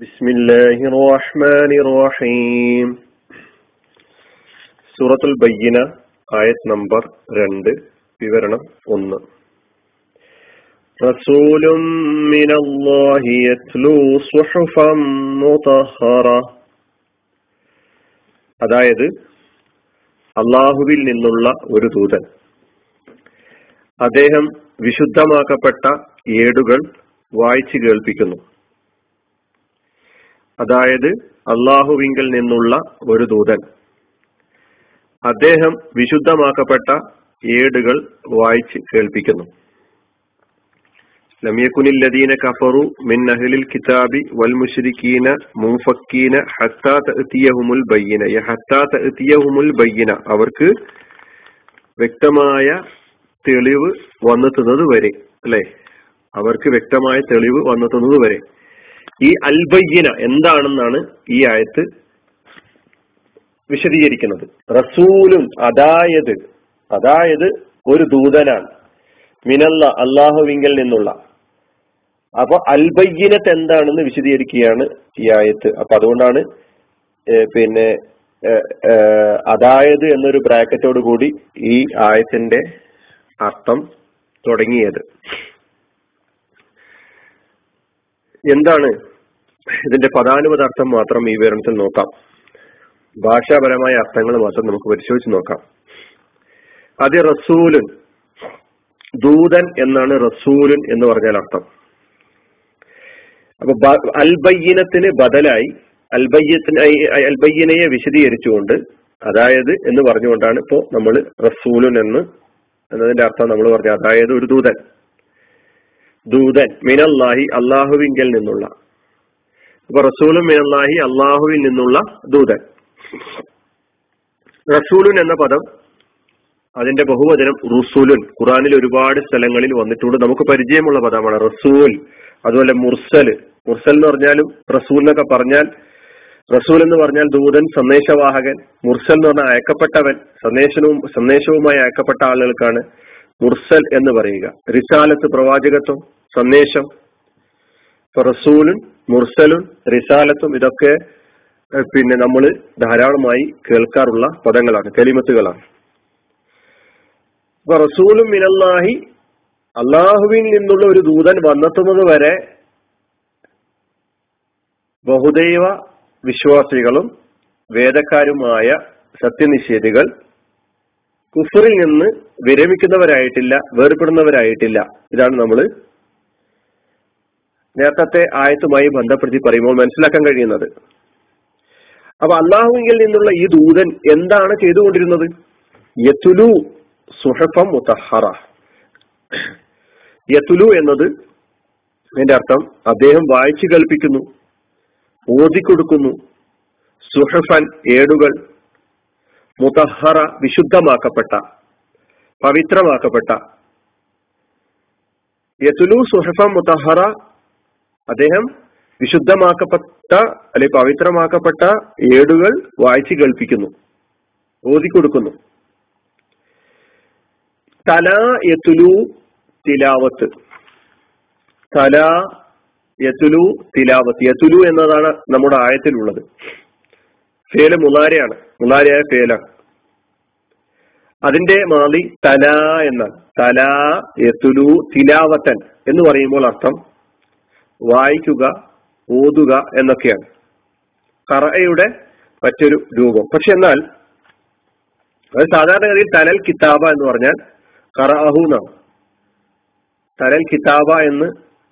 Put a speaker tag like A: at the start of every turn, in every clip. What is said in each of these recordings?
A: بسم الله الرحمن الرحيم സൂറത്തുൽ ബയ്യന ആയത് നമ്പർ രണ്ട് വിവരണം ഒന്ന് റസൂലും മിനല്ലാഹി യത്ലൂ സുഹുഫം മുതഹറ അതായത് അള്ളാഹുവിൽ നിന്നുള്ള ഒരു ദൂതൻ അദ്ദേഹം വിശുദ്ധമാക്കപ്പെട്ട ഏടുകൾ വായിച്ചു കേൾപ്പിക്കുന്നു അതായത് അള്ളാഹുവിങ്കിൽ നിന്നുള്ള ഒരു ദൂതൻ. അദ്ദേഹം വിശുദ്ധമാക്കപ്പെട്ട ഏടുകൾ വായിച്ച് കേൾപ്പിക്കുന്നു. ലമിയക്കുനില്ലദീന കഫറു മിൻ അഹ്ലിൽ കിതാബി വൽ മുഷരിക്കീന മുഫക്കീന ഹത്താ തഅതിയഹുമുൽ ബയ്യന. ഹത്താ തഅതിയഹുമുൽ ബയ്യന അവർക്ക് വ്യക്തമായ തെളിവ് വന്നെത്തുന്നത് വരെ അല്ലെ? അവർക്ക് വ്യക്തമായ തെളിവ് വന്നെത്തുന്നത് വരെ. ഈ അൽബയ്യന എന്താണെന്നാണ് ഈ ആയത്ത് വിശദീകരിക്കുന്നത്. റസൂലും അതായത് അതായത് ഒരു ദൂതനാണ്. മിനല്ല അള്ളാഹുവിങ്കൽ നിന്നുള്ള. അപ്പൊ അൽബയ്യനത്ത് എന്താണെന്ന് വിശദീകരിക്കുകയാണ് ഈ ആയത്ത്. അപ്പൊ അതുകൊണ്ടാണ് പിന്നെ അതായത് എന്നൊരു ബ്രാക്കറ്റോട് കൂടി ഈ ആയത്തിന്റെ അർത്ഥം തുടങ്ങിയത്. എന്താണ് ഇതിന്റെ പദാനുപത അർത്ഥം മാത്രം ഈ വിവരണത്തിൽ നോക്കാം. ഭാഷാപരമായ അർത്ഥങ്ങൾ മാത്രം നമുക്ക് പരിശോധിച്ച് നോക്കാം. അത് റസൂലുൻ ദൂതൻ എന്നാണ് റസൂലുൻ എന്ന് പറഞ്ഞാൽ അർത്ഥം. അപ്പൊ അൽബയ്യനത്തിന് ബദലായി അൽബയ്യത്തിന് അൽബയ്യനയെ വിശദീകരിച്ചുകൊണ്ട് അതായത് എന്ന് പറഞ്ഞുകൊണ്ടാണ് ഇപ്പോ നമ്മൾ റസൂലുൻ എന്ന് എന്നതിന്റെ അർത്ഥം നമ്മൾ പറഞ്ഞു അതായത് ഒരു ദൂതൻ. ദൂതൻ മിനല്ലാഹി അള്ളാഹുവിങ്കൽ നിന്നുള്ള. അപ്പൊ റസൂലും മിനല്ലാഹി അള്ളാഹുവിൽ നിന്നുള്ള ദൂതൻ. റസൂലുൻ എന്ന പദം അതിന്റെ ബഹുവചനം റുസൂലുൻ. ഖുറാനിൽ ഒരുപാട് സ്ഥലങ്ങളിൽ വന്നിട്ടുണ്ട്. നമുക്ക് പരിചയമുള്ള പദമാണ് റസൂൽ അതുപോലെ മുർസൽ. മുർസൽ എന്ന് പറഞ്ഞാലും റസൂൽ എന്നൊക്കെ പറഞ്ഞാൽ റസൂൽ എന്ന് പറഞ്ഞാൽ ദൂതൻ സന്ദേശവാഹകൻ. മുർസൽ എന്ന് പറഞ്ഞാൽ അയക്കപ്പെട്ടവൻ. സന്ദേശവും സന്ദേശവുമായി അയക്കപ്പെട്ട ആളുകൾക്കാണ് മുർസൽ എന്ന് പറയുക. റിസാലത്ത് പ്രവാചകത്വം സന്ദേശം. റസൂലും മുർസലും റിസാലത്തും ഇതൊക്കെ പിന്നെ നമ്മൾ ധാരാളമായി കേൾക്കാറുള്ള പദങ്ങളാണ് കലിമത്തുകളാണ്. ഇപ്പൊ റസൂലും മിനല്ലാഹി അള്ളാഹുവിൽ നിന്നുള്ള ഒരു ദൂതൻ വന്നെത്തുന്നത് വരെ ബഹുദൈവ വിശ്വാസികളും വേദക്കാരുമായ സത്യനിഷേധികൾ കുഫറിൽ നിന്ന് വിരമിക്കുന്നവരായിട്ടില്ല വേർപെടുന്നവരായിട്ടില്ല. ഇതാണ് നമ്മൾ നേരത്തെ ആയത്തുമായി ബന്ധപ്പെടുത്തി പറയുമ്പോൾ മനസ്സിലാക്കാൻ കഴിയുന്നത്. അപ്പൊ അള്ളാഹുവിൽ നിന്നുള്ള ഈ ദൂതൻ എന്താണ് ചെയ്തുകൊണ്ടിരുന്നത്? യത്തുലു സുഹഫം മുത്തഹറ യത്തുലു എന്നത് അതിന്റെ അർത്ഥം അദ്ദേഹം വായിച്ചു കൽപ്പിക്കുന്നു ഓതിക്കൊടുക്കുന്നു സുഹഫൻ ഏടുകൾ മുതഹറ വിശുദ്ധമാക്കപ്പെട്ട പവിത്രമാക്കപ്പെട്ട. യസുലു സുഹഫ മുതഹറ അദ്ദേഹം വിശുദ്ധമാക്കപ്പെട്ട അല്ലെ പവിത്രമാക്കപ്പെട്ട ഏടുകൾ വായിച്ചു കേൾപ്പിക്കുന്നു ഓതിക്കൊടുക്കുന്നു തല യത്തുലു തിലാവത്ത്. തല യത്തുലു തിലാവത്ത്. യത്തുലു എന്നതാണ് നമ്മുടെ ആയത്തിലുള്ളത്. ഫേല മുലാരയാണ് മുലാരയായ ഫേലാണ് അതിന്റെ മാതി തല എന്നാണ് തല യത്തുലു തിലാവത്തൻ എന്ന് പറയുമ്പോൾ അർത്ഥം വായിക്കുക ഓതുക എന്നൊക്കെയാണ്. കറയുടെ മറ്റൊരു രൂപം. പക്ഷെ എന്നാൽ അത് സാധാരണഗതിയിൽ തലൽ കിതാബ എന്ന് പറഞ്ഞാൽ കറഅഹു എന്നാണ്. തലൽ കിതാബ എന്ന്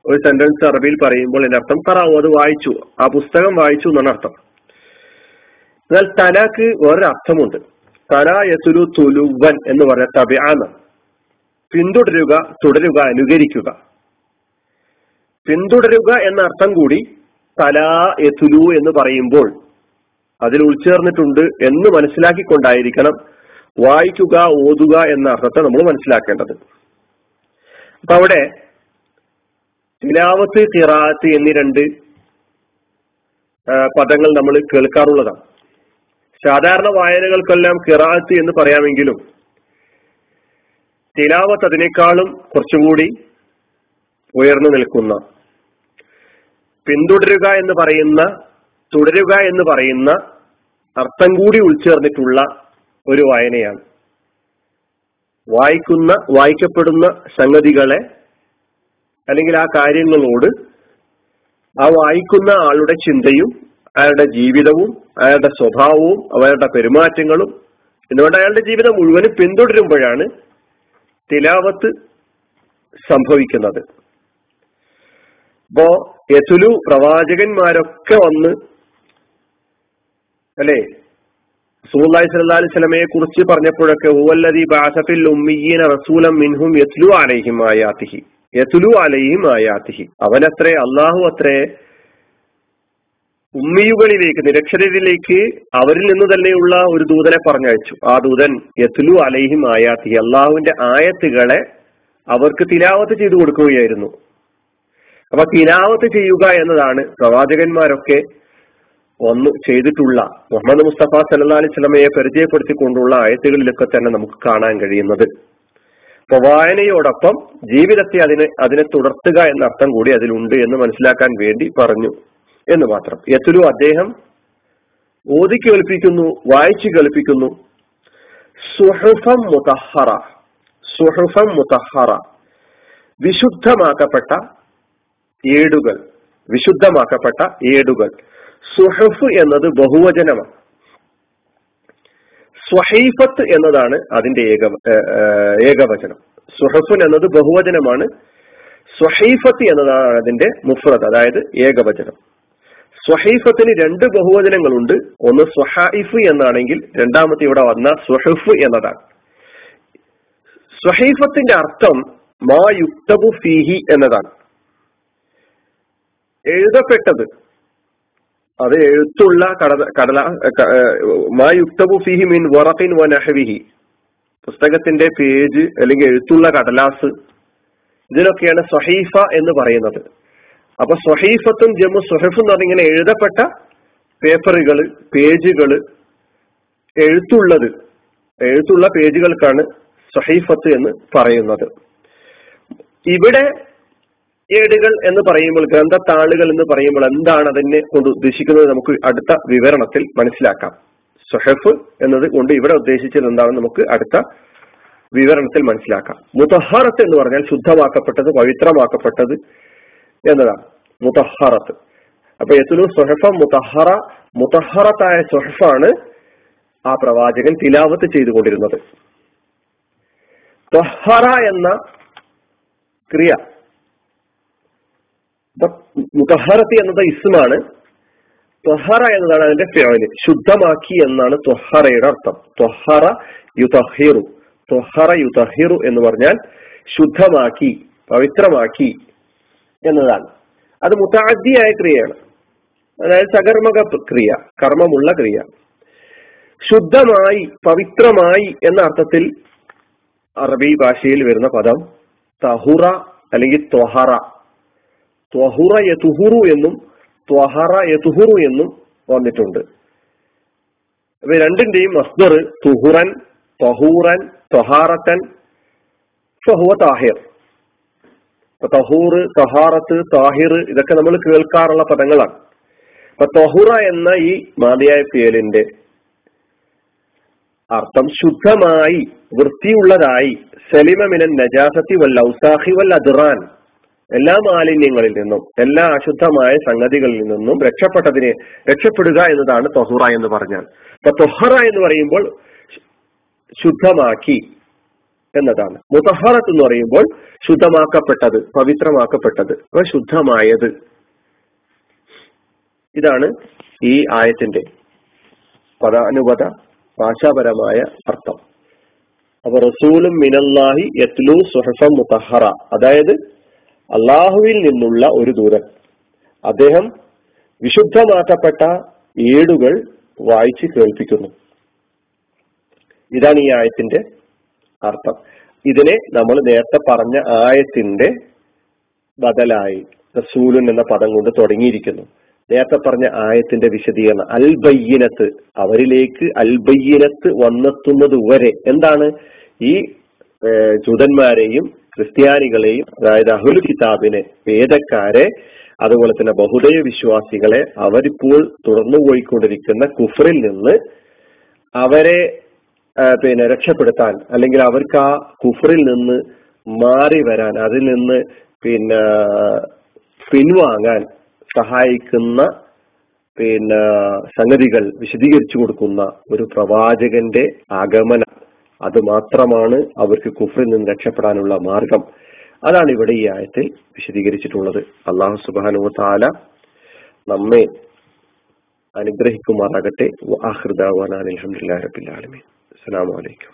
A: ഒരു സെന്റൻസ് അറബിയിൽ പറയുമ്പോൾ എന്റെ അർത്ഥം കറാവു അത് വായിച്ചു ആ പുസ്തകം വായിച്ചു എന്നാണ് അർത്ഥം. എന്നാൽ തലാക്ക് വേറൊരു അർത്ഥമുണ്ട് തല യസുലു തുലുവൻ എന്ന് പറഞ്ഞ തബിയാന്ന് പിന്തുടരുക തുടരുക അനുകരിക്കുക. പിന്തുടരുക എന്ന അർത്ഥം കൂടി തല യസുലു എന്ന് പറയുമ്പോൾ അതിൽ ഉൾച്ചേർന്നിട്ടുണ്ട് എന്ന് മനസ്സിലാക്കിക്കൊണ്ടായിരിക്കണം വായിക്കുക ഓതുക എന്ന അർത്ഥത്തെ നമ്മൾ മനസ്സിലാക്കേണ്ടത്. അപ്പൊ അവിടെ തിലാവത്ത് തിറാത്ത് എന്നീ രണ്ട് പദങ്ങൾ നമ്മൾ കേൾക്കാറുള്ളതാണ്. സാധാരണ വായനകൾക്കെല്ലാം കിറാത്ത് എന്ന് പറയാമെങ്കിലും തിലാവത്ത് അതിനേക്കാളും കുറച്ചുകൂടി ഉയർന്നു നിൽക്കുന്ന പിന്തുടരുക എന്ന് പറയുന്ന തുടരുക എന്ന് പറയുന്ന അർത്ഥം കൂടി ഉൾച്ചേർന്നിട്ടുള്ള ഒരു വായനയാണ്. വായിക്കുന്ന വായിക്കപ്പെടുന്ന സംഗതികളെ അല്ലെങ്കിൽ ആ കാര്യങ്ങളോട് ആ വായിക്കുന്ന ആളുടെ ചിന്തയും അയാളുടെ ജീവിതവും അയാളുടെ സ്വഭാവവും അയാളുടെ പെരുമാറ്റങ്ങളും എന്നുകൊണ്ട് അയാളുടെ ജീവിതം മുഴുവനും പിന്തുടരുമ്പോഴാണ് തിലാവത്ത് സംഭവിക്കുന്നത്. ഇപ്പോ യസുലു പ്രവാചകന്മാരൊക്കെ വന്ന് അല്ലെ? സൂല്ലായി സല്ലാ അലൈഹി സ്വലമയെ കുറിച്ച് പറഞ്ഞപ്പോഴൊക്കെ ഹുവല്ലതി ബാസഫിൽ ഉമ്മിയീന റസൂലം മിൻഹും യസ്ലു അലൈഹിം ആയാത്തിഹി. യത്ലു അലൈഹിം ആയാത്തിഹി. അവനത്രേ അള്ളാഹു അത്രേ ഉമ്മിയുകളിലേക്ക് നിരക്ഷരരിലേക്ക് അവരിൽ നിന്ന് തന്നെയുള്ള ഒരു ദൂതനെ പറഞ്ഞയച്ചു. ആ ദൂതൻ യത്തുലു അലൈഹിം ആയാത്തി അള്ളാഹുവിന്റെ ആയത്തുകളെ അവർക്ക് തിലാവത്ത് ചെയ്തു കൊടുക്കുകയായിരുന്നു. അപ്പൊ തിലാവത്ത് ചെയ്യുക എന്നതാണ് പ്രവാചകന്മാരൊക്കെ ഒന്ന് ചെയ്തിട്ടുള്ള മുഹമ്മദ് മുസ്തഫ സല്ലാ അലൈഹി സ്വലമയെ പരിചയപ്പെടുത്തിക്കൊണ്ടുള്ള ആയത്തുകളിലൊക്കെ തന്നെ നമുക്ക് കാണാൻ കഴിയുന്നത്. അപ്പൊ വായനയോടൊപ്പം ജീവിതത്തെ അതിനെ അതിനെ തുടർത്തുക എന്ന അർത്ഥം കൂടി അതിലുണ്ട് എന്ന് മനസ്സിലാക്കാൻ വേണ്ടി പറഞ്ഞു. എന്ന് മാത്രം. യത്തുരു അദ്ദേഹം ഓതി കേൾപ്പിക്കുന്നു വായിച്ചു കേൾപ്പിക്കുന്നു. സുഹൃഫം മുതഹറ സുഹൃഫം മുതഹറ. വിശുദ്ധമാക്കപ്പെട്ട ഏടുകൾ വിശുദ്ധമാക്കപ്പെട്ട ഏടുകൾ. സുഹഫ് എന്നത് ബഹുവചനമാണ്. സ്വഹൈഫത്ത് എന്നതാണ് അതിന്റെ ഏക ഏകവചനം. സുഹഫുൻ എന്നത് ബഹുവചനമാണ്. സ്വഹൈഫത്ത് എന്നതാണ് അതിന്റെ മുഫ്രത് അതായത് ഏകവചനം. സ്വഹൈഫത്തിന് രണ്ട് ബഹുവചനങ്ങളുണ്ട്. ഒന്ന് സ്വഹായിഫ് എന്നാണെങ്കിൽ രണ്ടാമത്തെ ഇവിടെ വന്ന സ്വഹഫ് എന്നതാണ്. സ്വഹീഫത്തിന്റെ അർത്ഥം മാ യുക്തബു ഫീഹി എന്നതാണ്. എഴുതപ്പെട്ടത്. അത് എഴുത്തുള്ള കടല കടല മാ യുക്തബു ഫിഹി മിൻ വറഖിൻ നഹവിഹി. പുസ്തകത്തിന്റെ പേജ് അല്ലെങ്കിൽ എഴുത്തുള്ള കടലാസ്. ഇതിനൊക്കെയാണ് സ്വഹീഫ എന്ന് പറയുന്നത്. അപ്പൊ സൊഹീഫത്തും ജമ്മു സുഹഫ് എന്ന് പറഞ്ഞിങ്ങനെ എഴുതപ്പെട്ട പേപ്പറുകൾ പേജുകൾ എഴുത്തുള്ളത് എഴുത്തുള്ള പേജുകൾക്കാണ് സ്വഹീഫത്ത് എന്ന് പറയുന്നത്. ഇവിടെ ഏടുകൾ എന്ന് പറയുമ്പോൾ ഗ്രന്ഥത്താളുകൾ എന്ന് പറയുമ്പോൾ എന്താണ് അതിനെ കൊണ്ട് ഉദ്ദേശിക്കുന്നത് നമുക്ക് അടുത്ത വിവരണത്തിൽ മനസ്സിലാക്കാം. സൊഹഫ് എന്നത് കൊണ്ട് ഇവിടെ ഉദ്ദേശിച്ചത് എന്താണെന്ന് നമുക്ക് അടുത്ത വിവരണത്തിൽ മനസ്സിലാക്കാം. മുതഹറത്ത് എന്ന് പറഞ്ഞാൽ ശുദ്ധമാക്കപ്പെട്ടത് പവിത്രമാക്കപ്പെട്ടത് എന്നതാണ്. മുതഹറത്ത്. അപ്പൊ യത്തുലു സൊഹഫ മുതഹറ മുതഹറത്തായ സൊഹഫാണ് ആ പ്രവാചകൻ തിലാവത്ത് ചെയ്തുകൊണ്ടിരുന്നത്. തൊഹറ എന്ന ക്രിയ മുതഹറത്തി എന്നത് ഇസ്മാണ്. ത്വഹറ എന്നതാണ് അതിന്റെ ഫേവൽ ശുദ്ധമാക്കി എന്നാണ് ത്വഹറയുടെ അർത്ഥം. ത്വഹറ യുതഹിറു. ത്വഹറ യുതഹിറു എന്ന് പറഞ്ഞാൽ ശുദ്ധമാക്കി പവിത്രമാക്കി എന്നതാണ്. അത് മുത്താദ്യായ ക്രിയയാണ്. അതായത് സകർമ്മക ക്രിയ കർമ്മമുള്ള ക്രിയ. ശുദ്ധമായി പവിത്രമായി എന്ന അർത്ഥത്തിൽ അറബി ഭാഷയിൽ വരുന്ന പദം തഹുറ അല്ലെങ്കിൽ ത്വഹറ. ത്വഹുറ യതുഹുറു എന്നും ത്വഹറ യതുഹുറു എന്നും വന്നിട്ടുണ്ട്. അപ്പൊ രണ്ടിന്റെയും മസ്ദർ തുഹുറൻ ത്വഹൂറൻ ത്വഹാറത്തൻ ഫഹുവ താഹിർ. തഹൂർ തഹാറത്ത് താഹിർ ഇതൊക്കെ നമ്മൾ കേൾക്കാറുള്ള പദങ്ങളാണ്. അപ്പൊ തഹുറ എന്ന ഈ മാതിയായ പേലിന്റെ അർത്ഥം ശുദ്ധമായി വൃത്തിയുള്ളതായി സലിമമിനൻ നജാസത്തി വൽ ഔസാഹി വൽ അദ്റാൻ എല്ലാ മാലിന്യങ്ങളിൽ നിന്നും എല്ലാ അശുദ്ധമായ സംഗതികളിൽ നിന്നും രക്ഷപ്പെട്ടതിനെ രക്ഷപ്പെടുക എന്നതാണ് തൊഹുറ എന്ന് പറഞ്ഞാൽ. അപ്പൊ തൊഹറ എന്ന് പറയുമ്പോൾ ശുദ്ധമാക്കി എന്നതാണ്. മുതഹറത്ത് എന്ന് പറയുമ്പോൾ ശുദ്ധമാക്കപ്പെട്ടത് പവിത്രമാക്കപ്പെട്ടത് ശുദ്ധമായത് ഇതാണ് ഈ ആയത്തിന്റെ പദാനുപത ഭാഷാപരമായ അർത്ഥം. അപ്പൊ റസൂലും മിനല്ലാഹി യത്ലു സുഹഫ മുതഹറ. അതായത് അള്ളാഹുവിൽ നിന്നുള്ള ഒരു ദൂതൻ. അദ്ദേഹം വിശുദ്ധമാക്കപ്പെട്ട ഏടുകൾ വായിച്ച് കേൾപ്പിക്കുന്നു. ഇതാണ് ഈ ആയത്തിന്റെ അർത്ഥം. ഇതിനെ നമ്മൾ നേരത്തെ പറഞ്ഞ ആയത്തിന്റെ ബദലായി റസൂലുൻ എന്ന പദം കൊണ്ട് തുടങ്ങിയിരിക്കുന്നു. നേരത്തെ പറഞ്ഞ ആയത്തിന്റെ വിശദീകരണം അൽബയ്യനത്ത് അവരിലേക്ക് അൽബയ്യനത്ത് വന്നെത്തുന്നത് വരെ. എന്താണ്? ഈ ജൂതന്മാരെയും ക്രിസ്ത്യാനികളെയും അതായത് അഹുൽ കിതാബിനെ വേദക്കാരെ അതുപോലെ തന്നെ ബഹുദയ വിശ്വാസികളെ അവരിപ്പോൾ തുറന്നുപോയിക്കൊണ്ടിരിക്കുന്ന കുഫറിൽ നിന്ന് അവരെ പിന്നെ രക്ഷപ്പെടുത്താൻ അല്ലെങ്കിൽ അവർക്ക് ആ കുഫറിൽ നിന്ന് മാറി വരാൻ അതിൽ നിന്ന് പിന്നെ പിൻവാങ്ങാൻ സഹായിക്കുന്ന പിന്നെ സംഗതികൾ വിശദീകരിച്ചു കൊടുക്കുന്ന ഒരു പ്രവാചകന്റെ ആഗമനം. അത് മാത്രമാണ് അവർക്ക് കുഫറിൽ നിന്ന് രക്ഷപ്പെടാനുള്ള മാർഗം. അതാണ് ഇവിടെ ഈ ആയത്തിൽ വിശദീകരിച്ചിട്ടുള്ളത്. അള്ളാഹു സുബാനു താല നമ്മെ അനുഗ്രഹിക്കുമാറാകട്ടെ. അലഹമുല്ലാ റബിൻ Assalamu alaikum.